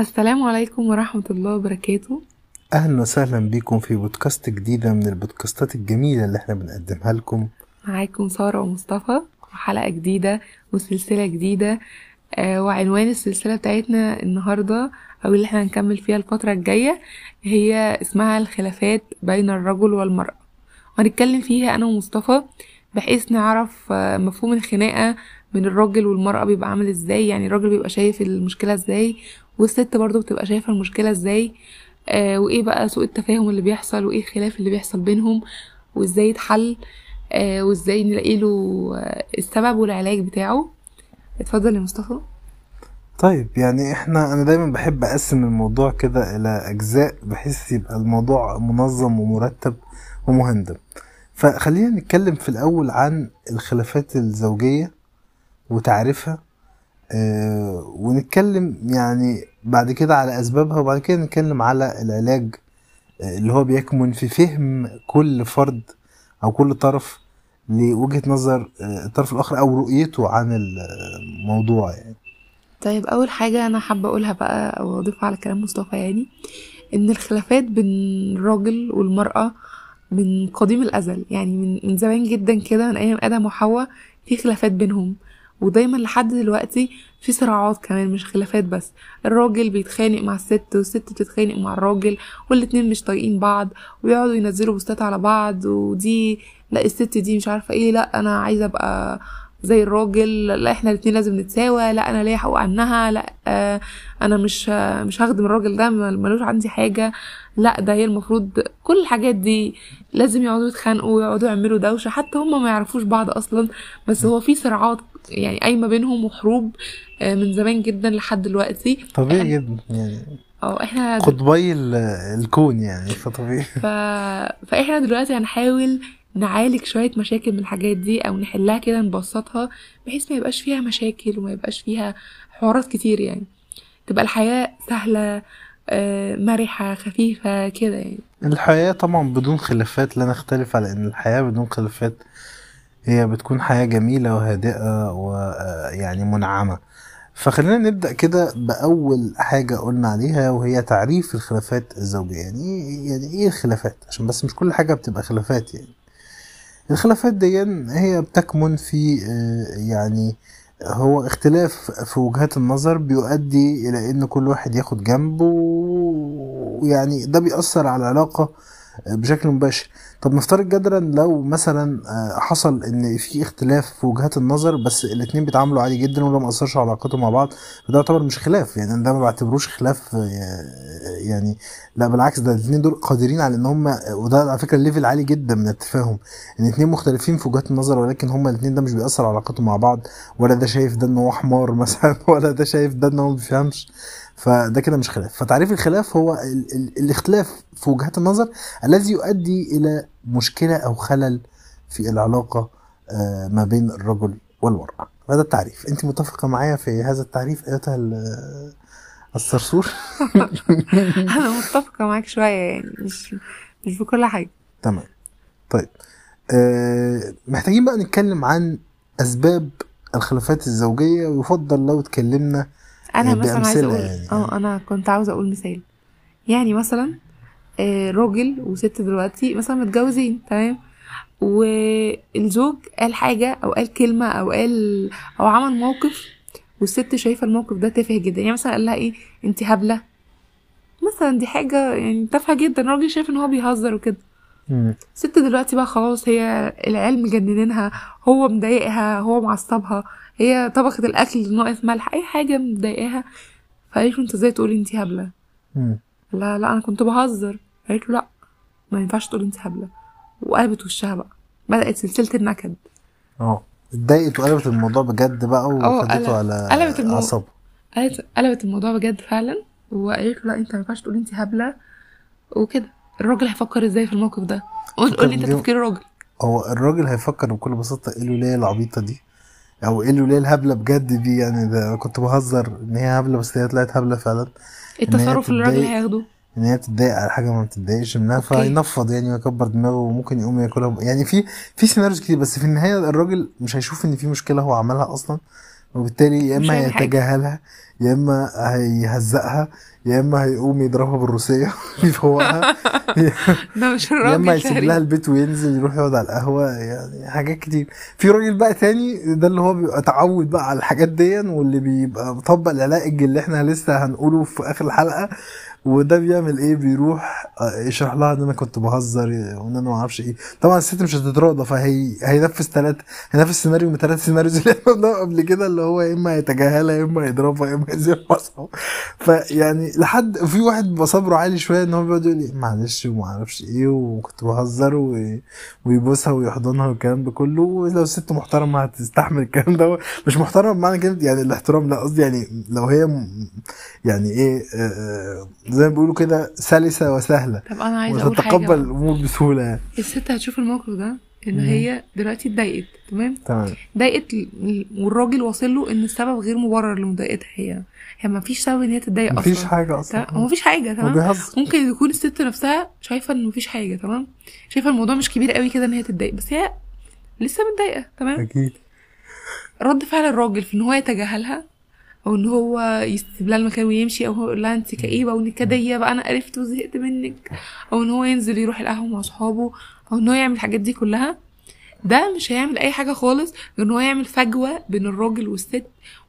السلام عليكم ورحمة الله وبركاته. أهلا وسهلا بكم في بودكاست جديدة من البودكاستات الجميلة اللي إحنا بنقدمها لكم. معاكم سارة ومصطفى وحلقة جديدة وسلسلة جديدة. آه وعنوان السلسلة بتاعتنا النهاردة أو اللي إحنا هنكمل فيها الفترة الجاية هي اسمها الخلافات بين الرجل والمرأة. وهنتكلم فيها أنا ومصطفى بحيث نعرف آه مفهوم الخناقة من الراجل والمرأة بيبقى عامل إزاي يعني الراجل بيبقى شايف المشكلة إزاي والست برضو بتبقى شايفة المشكلة إزاي آه وإيه بقى سوء التفاهم اللي بيحصل وإيه الخلاف اللي بيحصل بينهم وإزاي يتحل آه وإزاي نلاقي له آه السبب والعلاج بتاعه. اتفضل يا مصطفى. طيب يعني إحنا أنا دايما بحب أقسم الموضوع كده إلى أجزاء بحيث يبقى الموضوع منظم ومرتب ومهندم. فخلينا نتكلم في الأول عن الخلافات الزوجية. وتعريفها. آه ونتكلم يعني بعد كده على أسبابها وبعد كده نتكلم على العلاج آه اللي هو بيكمن في فهم كل فرد أو كل طرف لوجهة نظر آه الطرف الآخر أو رؤيته عن الموضوع يعني. طيب أول حاجة أنا حابة أقولها بقى أو أضيفها على كلام مصطفى يعني إن الخلافات بين الراجل والمرأة من قديم الأزل. يعني من, من زمان جدا كده من أيام آدم وحواء في خلافات بينهم. ودايما لحد دلوقتي في صراعات كمان مش خلافات بس. الراجل بيتخانق مع الست والست بتتخانق مع الراجل والاتنين مش طايقين بعض ويقعدوا ينزلوا بوستات على بعض ودي لا الست دي مش عارفة إيه لا أنا عايزة ابقى زي الراجل لا إحنا الاتنين لازم نتساوى لا أنا ليا حقوق عنها لا آه أنا مش آه مش هخدم الراجل ده ملوش عندي حاجة. لا ده هي المفروض كل الحاجات دي لازم يقعدوا يتخانقوا ويقعدوا يعملوا دوشة حتى هم ما يعرفوش بعض أصلا. بس هو في صراعات يعني قايمة بينهم وحروب آه من زمان جدا لحد دلوقتي. طبيعي جدا يعني. آه إحنا قطبي الكون يعني فطبيعي. ف... فإحنا دلوقتي هنحاول نعالج شوية مشاكل من الحاجات دي أو نحلها كده نبسطها بحيث ما يبقاش فيها مشاكل وما يبقاش فيها حوارات كتير يعني. تبقى الحياة سهلة آه مرحة خفيفة كده يعني. الحياة طبعا بدون خلافات لا نختلف على إن الحياة بدون خلافات هي بتكون حياة جميلة وهادئة ويعني منعمة. فخلينا نبدأ كده بأول حاجة قلنا عليها وهي تعريف الخلافات الزوجية. يعني يعني إيه الخلافات؟ عشان بس مش كل حاجة بتبقى خلافات يعني. الخلافات دي هي بتكمن في يعني هو اختلاف في وجهات النظر بيؤدي إلى إن كل واحد ياخد جنب ويعني ده بيأثر على العلاقة بشكل مباشر. طب نفترض جدلا لو مثلا حصل إن في اختلاف في وجهات النظر بس الاتنين بيتعاملوا عادي جدا وده ما أثرش على علاقتهم مع بعض فده يعتبر مش خلاف. يعني ده ما بعتبروش خلاف يعني لا بالعكس ده الاتنين دول قادرين على إن هم وده على فكرة ليفل عالي جدا من التفاهم. إن اتنين مختلفين في وجهات النظر ولكن هم الاتنين ده مش بيأثر على علاقتهم مع بعض ولا ده شايف ده ان هو حمار مثلا ولا ده شايف ده ان هو ما بيفهمش. فده كده مش خلاف. فتعريف الخلاف هو ال ال الاختلاف في وجهات النظر الذي يؤدي إلى مشكلة أو خلل في العلاقة ما بين الرجل والمرأة. هذا التعريف. أنت متفقة معايا في هذا التعريف أيتها الصرصور؟ أنا متفقة معاك شوية يعني مش مش بكل حاجة. تمام. طيب أه محتاجين بقى نتكلم عن أسباب الخلافات الزوجية ويفضل لو اتكلمنا أنا مثلا عايزة أقول يعني. آه أنا كنت عاوزة أقول مثال. يعني مثلا آه راجل وست دلوقتي مثلا متجوزين تمام؟ والزوج قال حاجة أو قال كلمة أو قال أو عمل موقف والست شايفة الموقف ده تافه جدا. يعني مثلا قال لها إيه؟ انت هبلة. مثلا دي حاجة يعني تافهة جدا. الراجل شايف إن هو بيهزر وكده. الست دلوقتي بقى خلاص هي العيال مجننينها هو مضايقها هو معصبها هي طبخت الأكل ناقص ملح أي حاجة مضايقاها. فقالت له أنت إزاي تقولي انت هبلة؟ لا لا أنا كنت بهزر. قالت له لا ما ينفعش تقولي انت هبلة. وقلبت وشها بقى بدأت سلسلة النكد. آه اتضايقت وقلبت الموضوع بجد بقى وخدته على قلبت المو... قلبت قلبت الموضوع بجد فعلا. وقالت له لا أنت ما ينفعش تقولي انت هبلة. وكده. الراجل هيفكر إزاي في الموقف ده؟ قول لي أنت تفكير الراجل. هو الراجل هيفكر بكل بساطة إيه الولايه العبيطة دي؟ أو إيه الولايه الهبلة بجد دي؟ يعني ده كنت بهزر إن هي هبلة بس هي طلعت هبلة فعلا. التصرف اللي الراجل هياخده. إن هي بتتضايق على حاجة ما بتتضايقش منها. فينفض يعني ويكبر دماغه وممكن يقوم ياكلها. يعني في في سيناريوز كتير بس في النهاية الراجل مش هيشوف إن في مشكلة هو عملها أصلا. وبالتالي يا إما. هيتجاهلها يا إما هيهزقها يا إما هيقوم يضربها بالروسية يفوقها ده مش يا إما الراجل هيسيب لها البيت وينزل يروح يقعد على القهوة يعني حاجات كتير. في راجل بقى تاني ده اللي هو بيبقى اتعود بقى على الحاجات دي واللي بيبقى مطبق العلاج اللي إحنا لسه هنقوله في آخر الحلقة. وده بيعمل إيه؟ بيروح آه، يشرح لها إن أنا كنت بهزر وإن أنا ما أعرفش إيه. طبعا الست مش هتتراضى فهي هينفذ ثلاث هينفذ سيناريو من ثلاث scenarios اللي إحنا قبل كده اللي هو يا إما هيتجاهلها يا إما هيضربها يا إما هيزيح مصحف فيعني لحد في واحد بيبقى صبره عالي شوية إن هو بيقعد يقول لي معلش وما أعرفش إيه وكنت بهزر. ويبوسها ويحضنها والكلام ده كله. ولو الست محترمة هتستحمل الكلام ده. مش محترمه بمعنى كلمة يعني الاحترام لا قصدي يعني لو هي يعني إيه آه، آه، زي ما بيقولوا كده سلسة وسهلة. طب أنا عايزة أقول حاجة وتتقبل. الأمور بسهولة يعني. الست هتشوف الموقف ده إن مم. هي دلوقتي اتضايقت تمام؟ تمام. ضايقت والراجل واصل له إن السبب غير مبرر لمضايقتها هي. هي ما فيش سبب إن هي تتضايق أصلا. مفيش حاجة؟ أصلا. هو مفيش حاجة تمام؟ ممكن يكون الست نفسها شايفة إن مفيش حاجة تمام؟ شايفة الموضوع مش كبير قوي كده إن هي تتضايق بس هي لسه متضايقة تمام؟ أكيد. رد فعل الراجل في إن هو يتجاهلها أو إن هو يسيب لها المكان ويمشي أو هو يقول لها انت كئيبة ونكديه بقى أنا قرفت وزهقت منك. أو إن هو ينزل يروح القهوة مع اصحابه أو إن هو يعمل الحاجات دي كلها. ده مش هيعمل أي حاجة خالص غير إن هو يعمل فجوة بين الراجل والست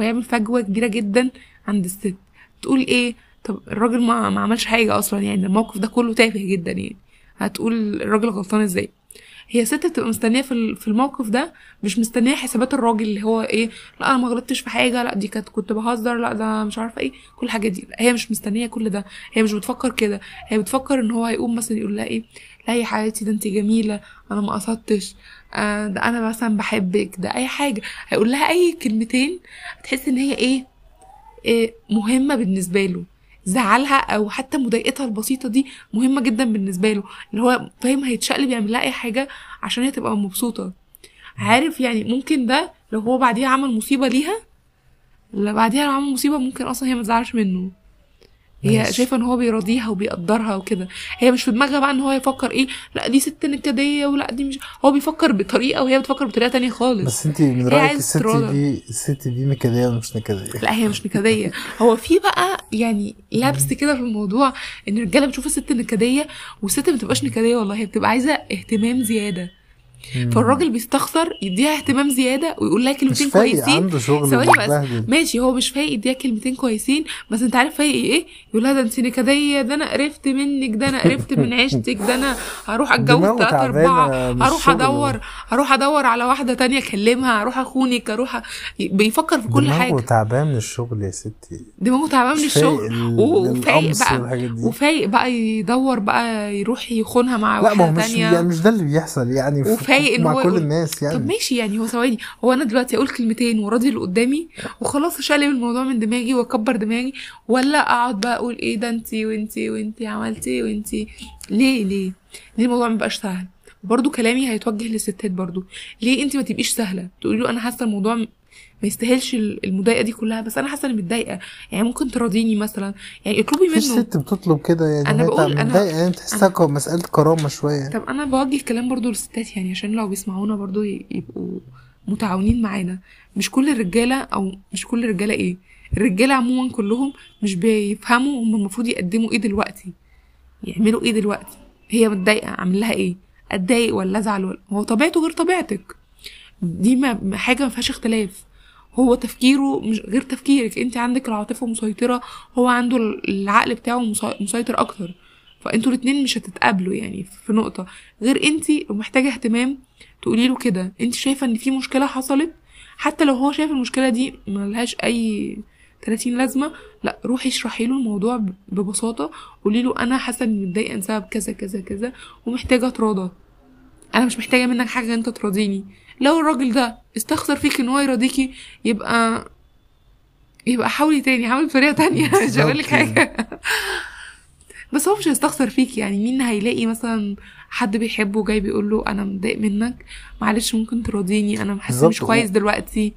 ويعمل فجوة كبيرة جدا عند الست. تقول إيه؟ طب الراجل ما, ما عملش حاجة أصلا يعني الموقف ده كله تافه جدا يعني. هتقول الراجل غلطان إزاي؟ هي ست بتبقى مستنية في في الموقف ده مش مستنية حسابات الراجل اللي هو إيه لأ أنا ما غلطتش في حاجة لأ دي كانت كنت بهزر لأ ده مش عارفة إيه كل الحاجات دي. هي مش مستنية كل ده. هي مش بتفكر كده. هي بتفكر إن هو هيقوم مثلا يقول لها إيه لا يا حبيبتي ده انت جميلة أنا ما قصدتش آه ده أنا مثلا بحبك ده أي حاجة. هيقول لها أي كلمتين تحس إن هي إيه, إيه مهمة بالنسبة له. زعلها أو حتى مضايقتها البسيطة دي مهمة جدا بالنسبة له. اللي هو فاهم هيتشقلب يعمل لها أي حاجة عشان هي تبقى مبسوطة. عارف يعني ممكن ده لو هو بعديها عمل مصيبة ليها؟ لا بعديها لو عمل مصيبة ممكن أصلا هي ما تزعلش منه. هي ماشي. شايفة إن هو بيراضيها وبيقدرها وكده. هي مش في دماغها بقى إن هو يفكر إيه لأ دي ست نكدية ولأ دي مش هو بيفكر بطريقة وهي بتفكر بطريقة تانية خالص. بس انت من رأيك الست. دي الست دي نكدية ولا مش نكدية؟ لأ هي مش نكدية. هو في بقى يعني لبس كده في الموضوع إن الرجالة بتشوف الست نكدية والست ما بتبقاش نكدية والله هي بتبقى عايزة اهتمام زيادة. فالراجل بيستخسر يديها اهتمام زيادة ويقول لها مش كلمتين فايق كويسين. عنده شغل ثواني بس. ماشي هو مش فايق يديها كلمتين كويسين. بس انت عارف فايق إيه؟ يقول لها ده انت نكدية ده أنا قرفت منك ده أنا قرفت من عيشتك ده أنا هروح اتجوز دماغه تعبانة أربعة هروح. أدور هروح أدور على واحدة تانية أكلمها هروح أخونك هروح أ... بيفكر في كل دماغه حاجة تعبان من الشغل يا ستي. دماغه تعبان من مش الشغل. ال- وفايق بقى. وفايق بقى يدور بقى يروح يخونها مع لا ما واحدة مش تانية. يعني مش ده اللي بيحصل يعني وفايق ان مع هو كل الناس يعني. طب ماشي يعني هو ثواني هو أنا دلوقتي أقول كلمتين وراضي اللي قدامي وخلاص اشقلب الموضوع من دماغي وأكبر دماغي ولا أقعد بقى أقول إيه ده أنتي وأنتي وأنتي عملتي وأنتي؟ ليه ليه؟ ليه الموضوع مبقاش سهل؟ برضو كلامي هيتوجه للستات برضو. ليه أنتي ما تبقيش سهلة؟ تقولي له أنا حاسة الموضوع ما يستاهلش ال- المضايقة دي كلها. بس أنا حاسة إني متضايقة. يعني ممكن تراضيني مثلا. يعني اطلبي منه. ست بتطلب كده يعني هي بقول متضايقة يعني تحسها مسألة كرامة شوية. طب أنا بوجه الكلام برضو للستات يعني عشان لو بيسمعونا برضو يبقوا متعاونين معانا. مش كل الرجالة أو مش كل الرجالة إيه؟ الرجالة عموما كلهم مش بيفهموا هم المفروض يقدموا إيه دلوقتي. يعملوا إيه دلوقتي؟ هي متضايقة اعمل لها إيه؟ أتضايق ولا أزعل ولا هو طبيعته غير طبيعتك. دي ما- حاجة ما فيهاش اختلاف. هو تفكيره مش غير تفكيرك انت عندك العاطفة مسيطرة هو عنده العقل بتاعه مسي- مسيطر أكتر. فأنتوا الاتنين مش هتتقابلوا يعني في نقطة. غير انت محتاجه اهتمام تقولي له كده انت شايفة ان في مشكلة حصلت؟ حتى لو هو شايف المشكلة دي ملهاش أي 30 لازمة لأ روحي اشرحي له الموضوع ببساطة قولي له أنا حاسة إني متضايقة بسبب كذا كذا كذا ومحتاجة اتراضى أنا مش محتاجة منك حاجة أنت تراضيني. لو الراجل ده استخسر فيك إن هو يراضيكي يبقى يبقى حاولي تاني حاولي بطريقة تانية. مش هقول لك بالظبط حاجة. بس هو مش هيستخسر فيك يعني. مين هيلاقي مثلا حد بيحبه جاي بيقول له أنا متضايق منك؟ معلش ممكن تراضيني أنا بالظبط. مش كويس دلوقتي.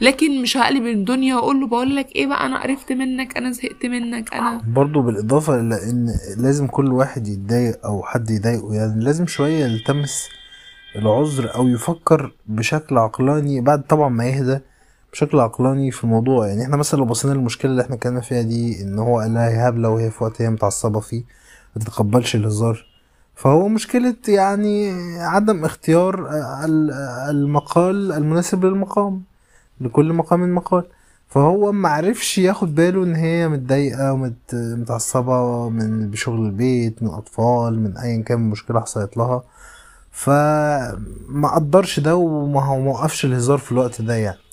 لكن مش هقلب الدنيا وأقول له بقول لك إيه بقى أنا قرفت منك أنا زهقت منك أنا برضو بالإضافة إلى إن لازم كل واحد يتضايق أو حد يضايقه. يعني لازم شوية يلتمس العذر أو يفكر بشكل عقلاني بعد طبعا ما يهدى. بشكل عقلاني في الموضوع. يعني إحنا مثلا لو بصينا للمشكلة اللي إحنا اتكلمنا فيها دي إن هو قال لها هبله وهي في وقت هي متعصبة فيه ما تتقبلش الهزار. فهو مشكلة يعني عدم اختيار ال- المقال المناسب للمقام لكل مقام مقال. فهو ما عرفش ياخد باله إن هي متضايقة ومتعصبه من بشغل البيت من أطفال من ايا كان مشكلة حصلت لها. فما قدرش ده وما وقفش الهزار في الوقت ده يعني.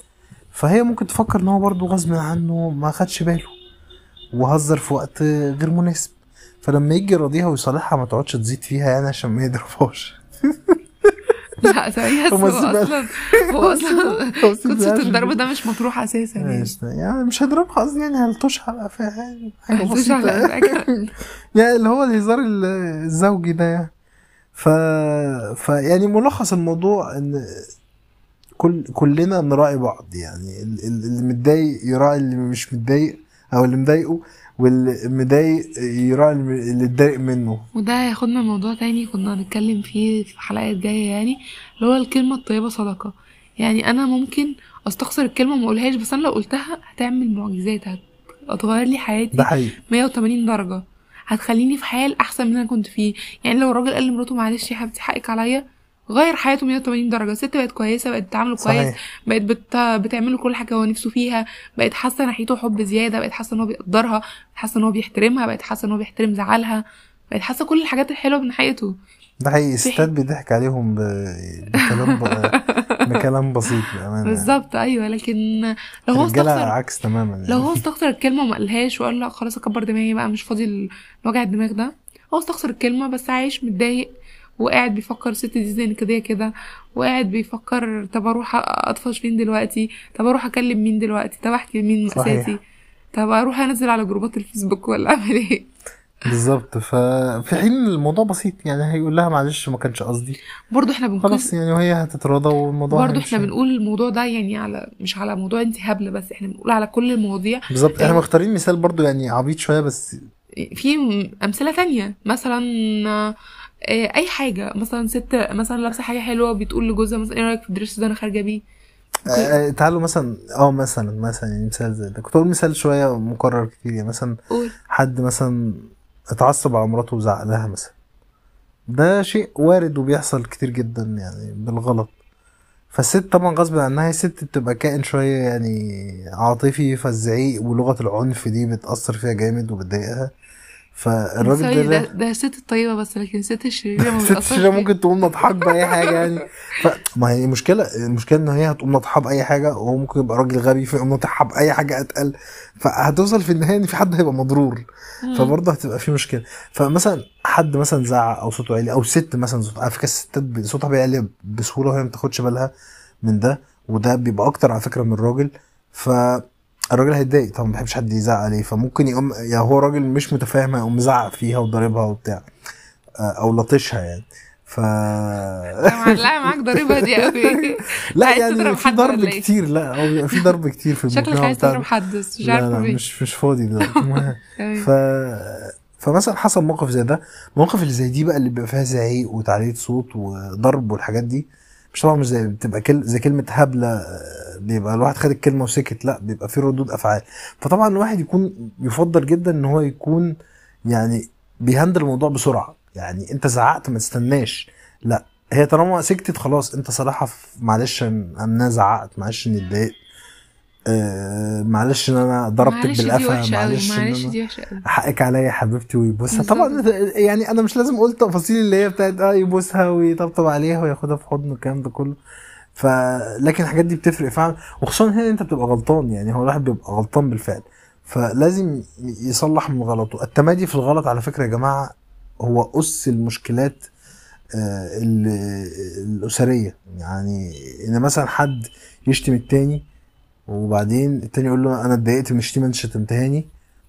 فهي ممكن تفكر إن هو برضه غصب عنه ما خدش باله وهزر في وقت غير مناسب. فلما يجي يراضيها ويصالحها ما تقعدش تزيد فيها يعني عشان ما يضربهاش. لا هو أصلا هو أصلا الضرب. ده مش مطروح أساسا يعني. يعني مش هضربها قصدي يعني هلطشها بقى فيها يعني حاجة بسيطة على يعني. يعني اللي هو الهزار ال- الزوجي ده يعني. ف... ف يعني ملخص الموضوع إن كل كلنا نراعي بعض. يعني ال- ال- اللي متضايق يراعي اللي مش متضايق أو اللي مضايقه واللي مضايق يراعي اللي اتضايق منه. وده هياخدنا لموضوع تاني كنا هنتكلم فيه في حلقات جاية يعني اللي هو الكلمة الطيبة صدقة. يعني أنا ممكن أستخسر الكلمة وما أقولهاش بس أنا لو قلتها هتعمل معجزات هت- هتغير لي حياتي ده حقيقي. 180 درجة. هتخليني في حال أحسن من أنا كنت فيه. يعني لو الراجل قال لمراته معلش يا حبيبتي حقك عليا غير حياته 180 درجة. الست بقت كويسة بقت بتعامله كويس بقت بت... بتعمله كل حاجة هو نفسه فيها. بقت حاسة ناحيته حب زيادة بقت حاسة إن هو بيقدرها بقت حاسة إن هو بيحترمها بقت حاسة إن هو بيحترم زعلها. بقت حاسة كل الحاجات الحلوة من ناحيته ده حقيقي. الستات بيضحك عليهم ب... بكلام ب... بكلام بسيط بأمانة بالظبط أيوه. لكن لو هو استخسر عكس تماما يعني. لو هو استخسر الكلمة وما قالهاش وقال لا خلاص أكبر دماغي بقى مش فاضي لوجع الدماغ ده. هو استخسر الكلمة بس عايش متضايق وقاعد بيفكر الست دي زي كده كده وقاعد بيفكر طب أروح أطفش فين دلوقتي؟ طب أروح أكلم مين دلوقتي؟ طب أحكي لمين. مأساتي طب أروح أنزل على جروبات الفيسبوك ولا أعمل إيه؟ بالظبط. ففي حين الموضوع بسيط يعني هيقول لها معلش ما كانش قصدي. برضو إحنا بنقول خلاص يعني وهي هتتراضى والموضوع هيمشي. إحنا بنقول الموضوع ده يعني على مش على موضوع انت هبله بس إحنا بنقول على كل المواضيع. بالظبط. إحنا مختارين مثال برضو يعني عبيط شوية بس في أمثلة تانية مثلا أي حاجة. مثلا ست مثلا لابسة حاجة حلوة بتقول لجوزها مثلا إيه رأيك في الدرس ده؟ أنا خارجة بيه. آه، آه، تعالوا مثلا آه مثلا مثلا يعني مثال زي ده. كنت أقول مثال شوية مكرر كتير يعني مثلا قول. حد مثلا اتعصب على مراته وزعق لها مثلا. ده شيء وارد وبيحصل كتير جدا يعني بالغلط. فالست طبعا غصب عنها الست بتبقى كائن شوية يعني عاطفي فالزعيق ولغة العنف دي بتأثر فيها جامد وبتضايقها. فالراجل ده, ده الست الطيبه بس لكن الست الشريره ما الست فيه. ممكن تقوم نضحك بأي حاجة يعني. ف... ما هي مشكلة المشكلة إن هي هتقوم نضحك بأي حاجة وهو ممكن يبقى راجل غبي فيقوم نضحك بأي حاجة أتقل. فهتوصل في النهاية إن في حد هيبقى مضرور. مم. فبرضه هتبقى في مشكلة. فمثلا حد مثلا زعق أو صوته عالي أو ست مثلا صوت على فكرة الستات صوتها بيعلي بسهولة وهي ما بتاخدش بالها من ده. وده بيبقى أكتر على فكرة من الراجل. فالراجل هيتضايق طبعا ما بيحبش حد يزعق عليه فممكن يقوم يا هو راجل مش متفاهم يقوم مزعق فيها وضاربها وبتاع آه، أو لطشها يعني ف معلقه معاك ضريبة دي قوي لا عايز يعني في ضرب إيه؟ كتير لا هو بيبقى في ضرب كتير في شكلك المجتمع عايز بتاعنا. تضرب حد بس مش لا عارفة مش مش فاضي دلوقتي. تمام. ف فمثلا حصل موقف زي ده المواقف اللي زي دي بقى اللي بيبقى فيها زعيق وتعليق صوت وضرب والحاجات دي مش طبعا مش زي بتبقى كل زي كلمة هبلة آه، بيبقى الواحد خد الكلمة وسكت لا بيبقى في ردود أفعال. فطبعا الواحد يكون يفضل جدا إن هو يكون يعني بيهندل الموضوع بسرعة. يعني أنت زعقت ما تستناش. لا هي طالما سكتت خلاص صراحة في- معلش أنا زعقت معلش إني اتضايقت. آه، معلش إن أنا ضربتك بالقفا معلش إن معلش أنا دي وحشة قوي حقك عليا يا حبيبتي ويبوسها. طبعا يعني أنا مش لازم أقول التفاصيل اللي هي بتاعت آه يبوسها ويطبطب عليها وياخدها في حضنه والكلام ده كله. ف لكن الحاجات دي بتفرق فعلا وخصوصا هنا أنت بتبقى غلطان يعني هو الواحد بيبقى غلطان بالفعل. فلازم يصلح من غلطه. التمادي في الغلط على فكرة يا جماعة هو أس المشكلات آه، ال- الأسرية. يعني إن مثلا حد يشتم التاني وبعدين التاني يقول له أنا اتضايقت من الشتيمه أنت شتمتهاني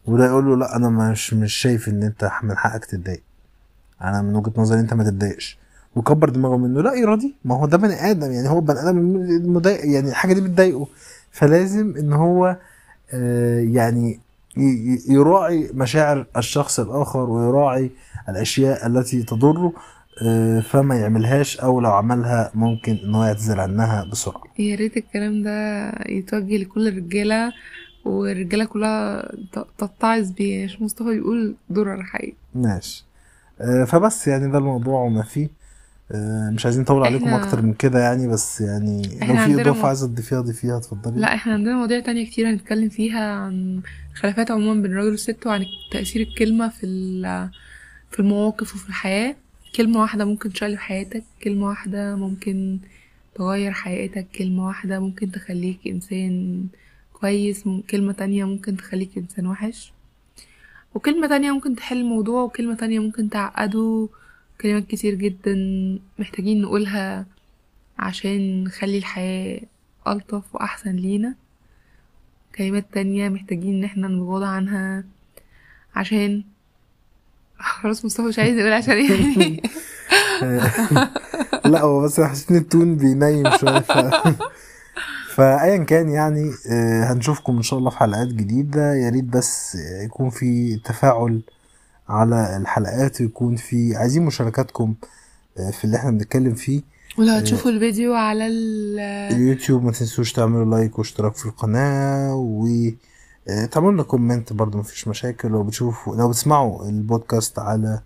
وده يقول له لا أنا مش مش شايف إن أنت من حقك تتضايق. أنا من وجهة نظري أنت ما تتضايقش. وكبر دماغه منه لا يراضي ما هو ده بني آدم يعني هو بني آدم مضايق يعني الحاجة دي بتضايقه. فلازم إن هو آه، يعني يراعي مشاعر الشخص الآخر ويراعي الأشياء التي تضره. فما يعملهاش أو لو عملها ممكن إن هو يعتذر عنها بسرعة. يا ريت الكلام ده يتوجه لكل الرجالة والرجالة كلها تتعظ بيه. عشان مصطفى بيقول درر حقيقي ماشي. آه، فبس يعني ده الموضوع وما فيه. آه، مش عايزين نطول عليكم أكتر من كده يعني بس يعني لو في إضافة مو- عايزة تضيفيها ضيفيها اتفضلي. لا إحنا عندنا مواضيع تانية كتير هنتكلم فيها عن خلافات عموما بين الراجل والست وعن تأثير الكلمة في في المواقف وفي الحياة. كلمة واحدة ممكن تشقلب حياتك كلمة واحدة ممكن تغير حياتك كلمة واحدة ممكن تخليك إنسان كويس كلمة تانية ممكن تخليك إنسان وحش. وكلمة تانية ممكن تحل الموضوع وكلمة تانية ممكن تعقده. كلمات كتير جدا محتاجين نقولها عشان نخلي الحياة ألطف وأحسن لينا. كلمات تانية محتاجين إن إحنا نتغاضى عنها عشان خلاص مصطفى مش عايز يقول عشان إيه لا هو بس حسيت ال tone بينيم شوية ف... فايا كان يعني آه، هنشوفكم إن شاء الله في حلقات جديدة. يا ريت بس يكون في تفاعل على الحلقات ويكون في عايزين مشاركاتكم آه، في اللي إحنا بنتكلم فيه. ولو هتشوفوا الفيديو على ال اليوتيوب ما تنسوش تعملوا like واشتراك في القناة و آه، تعملوا لنا comment برضو مفيش مشاكل لو بتشوفوا لو بتسمعوا البودكاست على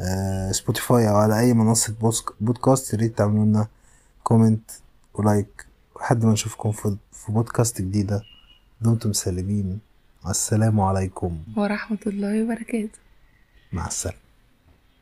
آه، سبوتيفاي أو على أي منصة بوسك- بودكاست يا ريت تعملوا لنا comment و like لحد ما نشوفكم في في بودكاست جديدة. دمتم سالمين. السلام عليكم. ورحمة الله وبركاته. مع السلامة.